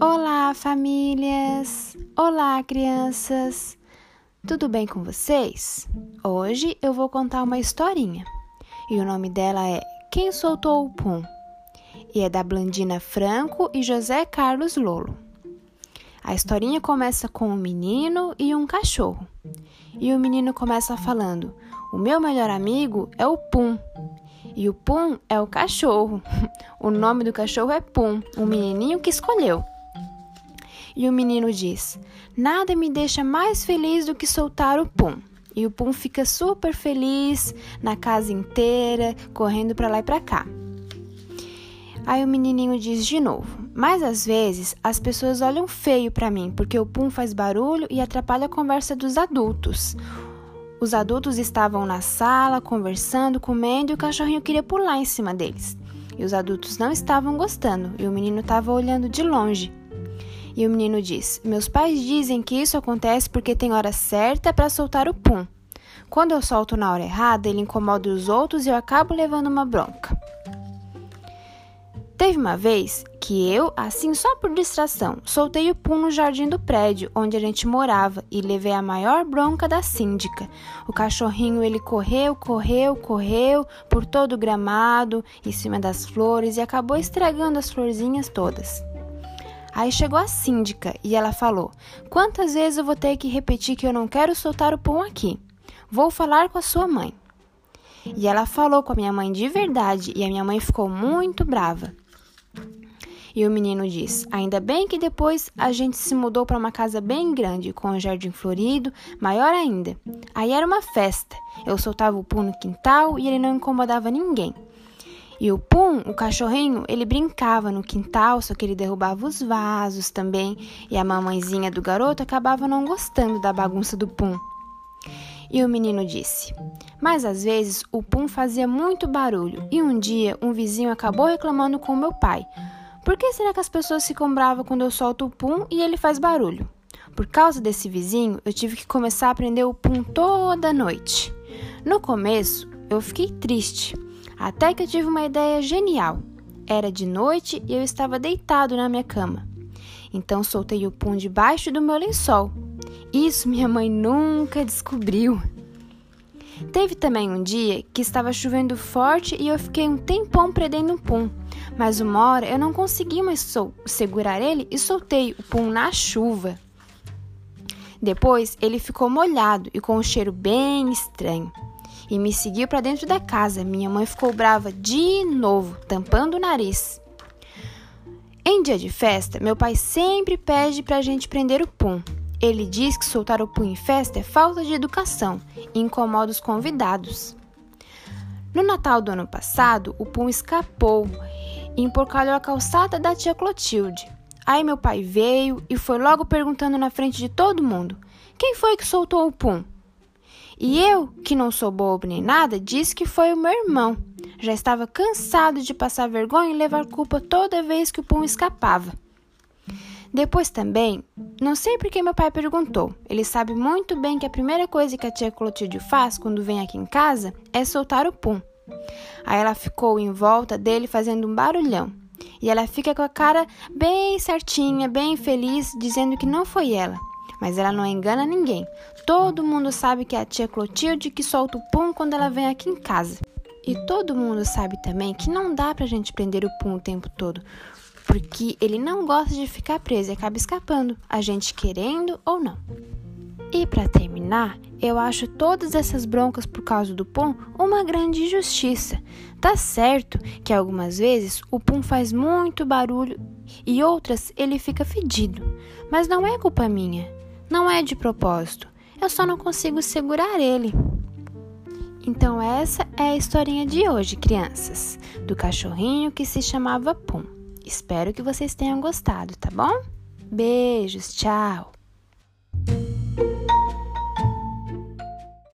Olá, famílias! Olá, crianças! Tudo bem com vocês? Hoje eu vou contar uma historinha e o nome dela é Quem Soltou o Pum? e é da Blandina Franco e José Carlos Lolo. A historinha começa com um menino e um cachorro. E o menino começa falando: O meu melhor amigo é o Pum. E o Pum é o cachorro. O nome do cachorro é Pum, o menininho que escolheu. E o menino diz: Nada me deixa mais feliz do que soltar o pum. E o pum fica super feliz na casa inteira, correndo para lá e para cá. Aí o menininho diz de novo: Mas às vezes as pessoas olham feio para mim porque o pum faz barulho e atrapalha a conversa dos adultos. Os adultos estavam na sala conversando, comendo e o cachorrinho queria pular em cima deles. E os adultos não estavam gostando e o menino estava olhando de longe. E o menino diz: Meus pais dizem que isso acontece porque tem hora certa para soltar o pum. Quando eu solto na hora errada, ele incomoda os outros e eu acabo levando uma bronca. Teve uma vez que eu, assim só por distração, soltei o pum no jardim do prédio onde a gente morava e levei a maior bronca da síndica. O cachorrinho ele correu, correu, correu por todo o gramado, em cima das flores e acabou estragando as florzinhas todas. Aí chegou a síndica e ela falou: Quantas vezes eu vou ter que repetir que eu não quero soltar o pão aqui? Vou falar com a sua mãe. E ela falou com a minha mãe de verdade e a minha mãe ficou muito brava. E o menino diz: Ainda bem que depois a gente se mudou para uma casa bem grande, com um jardim florido, maior ainda. Aí era uma festa. Eu soltava o pum no quintal e ele não incomodava ninguém. E o Pum, o cachorrinho, ele brincava no quintal, só que ele derrubava os vasos também, e a mamãezinha do garoto acabava não gostando da bagunça do Pum. E o menino disse: Mas às vezes o Pum fazia muito barulho, e um dia um vizinho acabou reclamando com meu pai. Por que será que as pessoas ficam bravas quando eu solto o Pum e ele faz barulho? Por causa desse vizinho, eu tive que começar a aprender o Pum toda noite. No começo, eu fiquei triste até que eu tive uma ideia genial. Era de noite e eu estava deitado na minha cama. Então soltei o pum debaixo do meu lençol. Isso minha mãe nunca descobriu. Teve também um dia que estava chovendo forte e eu fiquei um tempão prendendo o pum. Mas uma hora eu não consegui mais segurar ele e soltei o pum na chuva. Depois ele ficou molhado e com um cheiro bem estranho e me seguiu para dentro da casa. Minha mãe ficou brava de novo, tampando o nariz. Em dia de festa, meu pai sempre pede para a gente prender o pum. Ele diz que soltar o pum em festa é falta de educação e incomoda os convidados. No Natal do ano passado, o pum escapou e emporcalhou a calçada da tia Clotilde. Aí meu pai veio e foi logo perguntando na frente de todo mundo: Quem foi que soltou o pum? E eu, que não sou bobo nem nada, disse que foi o meu irmão. Já estava cansado de passar vergonha e levar culpa toda vez que o pum escapava. Depois também, não sei por que meu pai perguntou. Ele sabe muito bem que a primeira coisa que a tia Clotilde faz quando vem aqui em casa é soltar o pum. Aí ela ficou em volta dele fazendo um barulhão. E ela fica com a cara bem certinha, bem feliz, dizendo que não foi ela. Mas ela não engana ninguém. Todo mundo sabe que é a tia Clotilde que solta o pum quando ela vem aqui em casa. E todo mundo sabe também que não dá pra gente prender o pum o tempo todo, porque ele não gosta de ficar preso e acaba escapando, a gente querendo ou não. E para terminar, eu acho todas essas broncas por causa do pum uma grande injustiça. Tá certo que algumas vezes o pum faz muito barulho e outras ele fica fedido, mas não é culpa minha. Não é de propósito, eu só não consigo segurar ele. Então, essa é a historinha de hoje, crianças, do cachorrinho que se chamava Pum. Espero que vocês tenham gostado, tá bom? Beijos, tchau!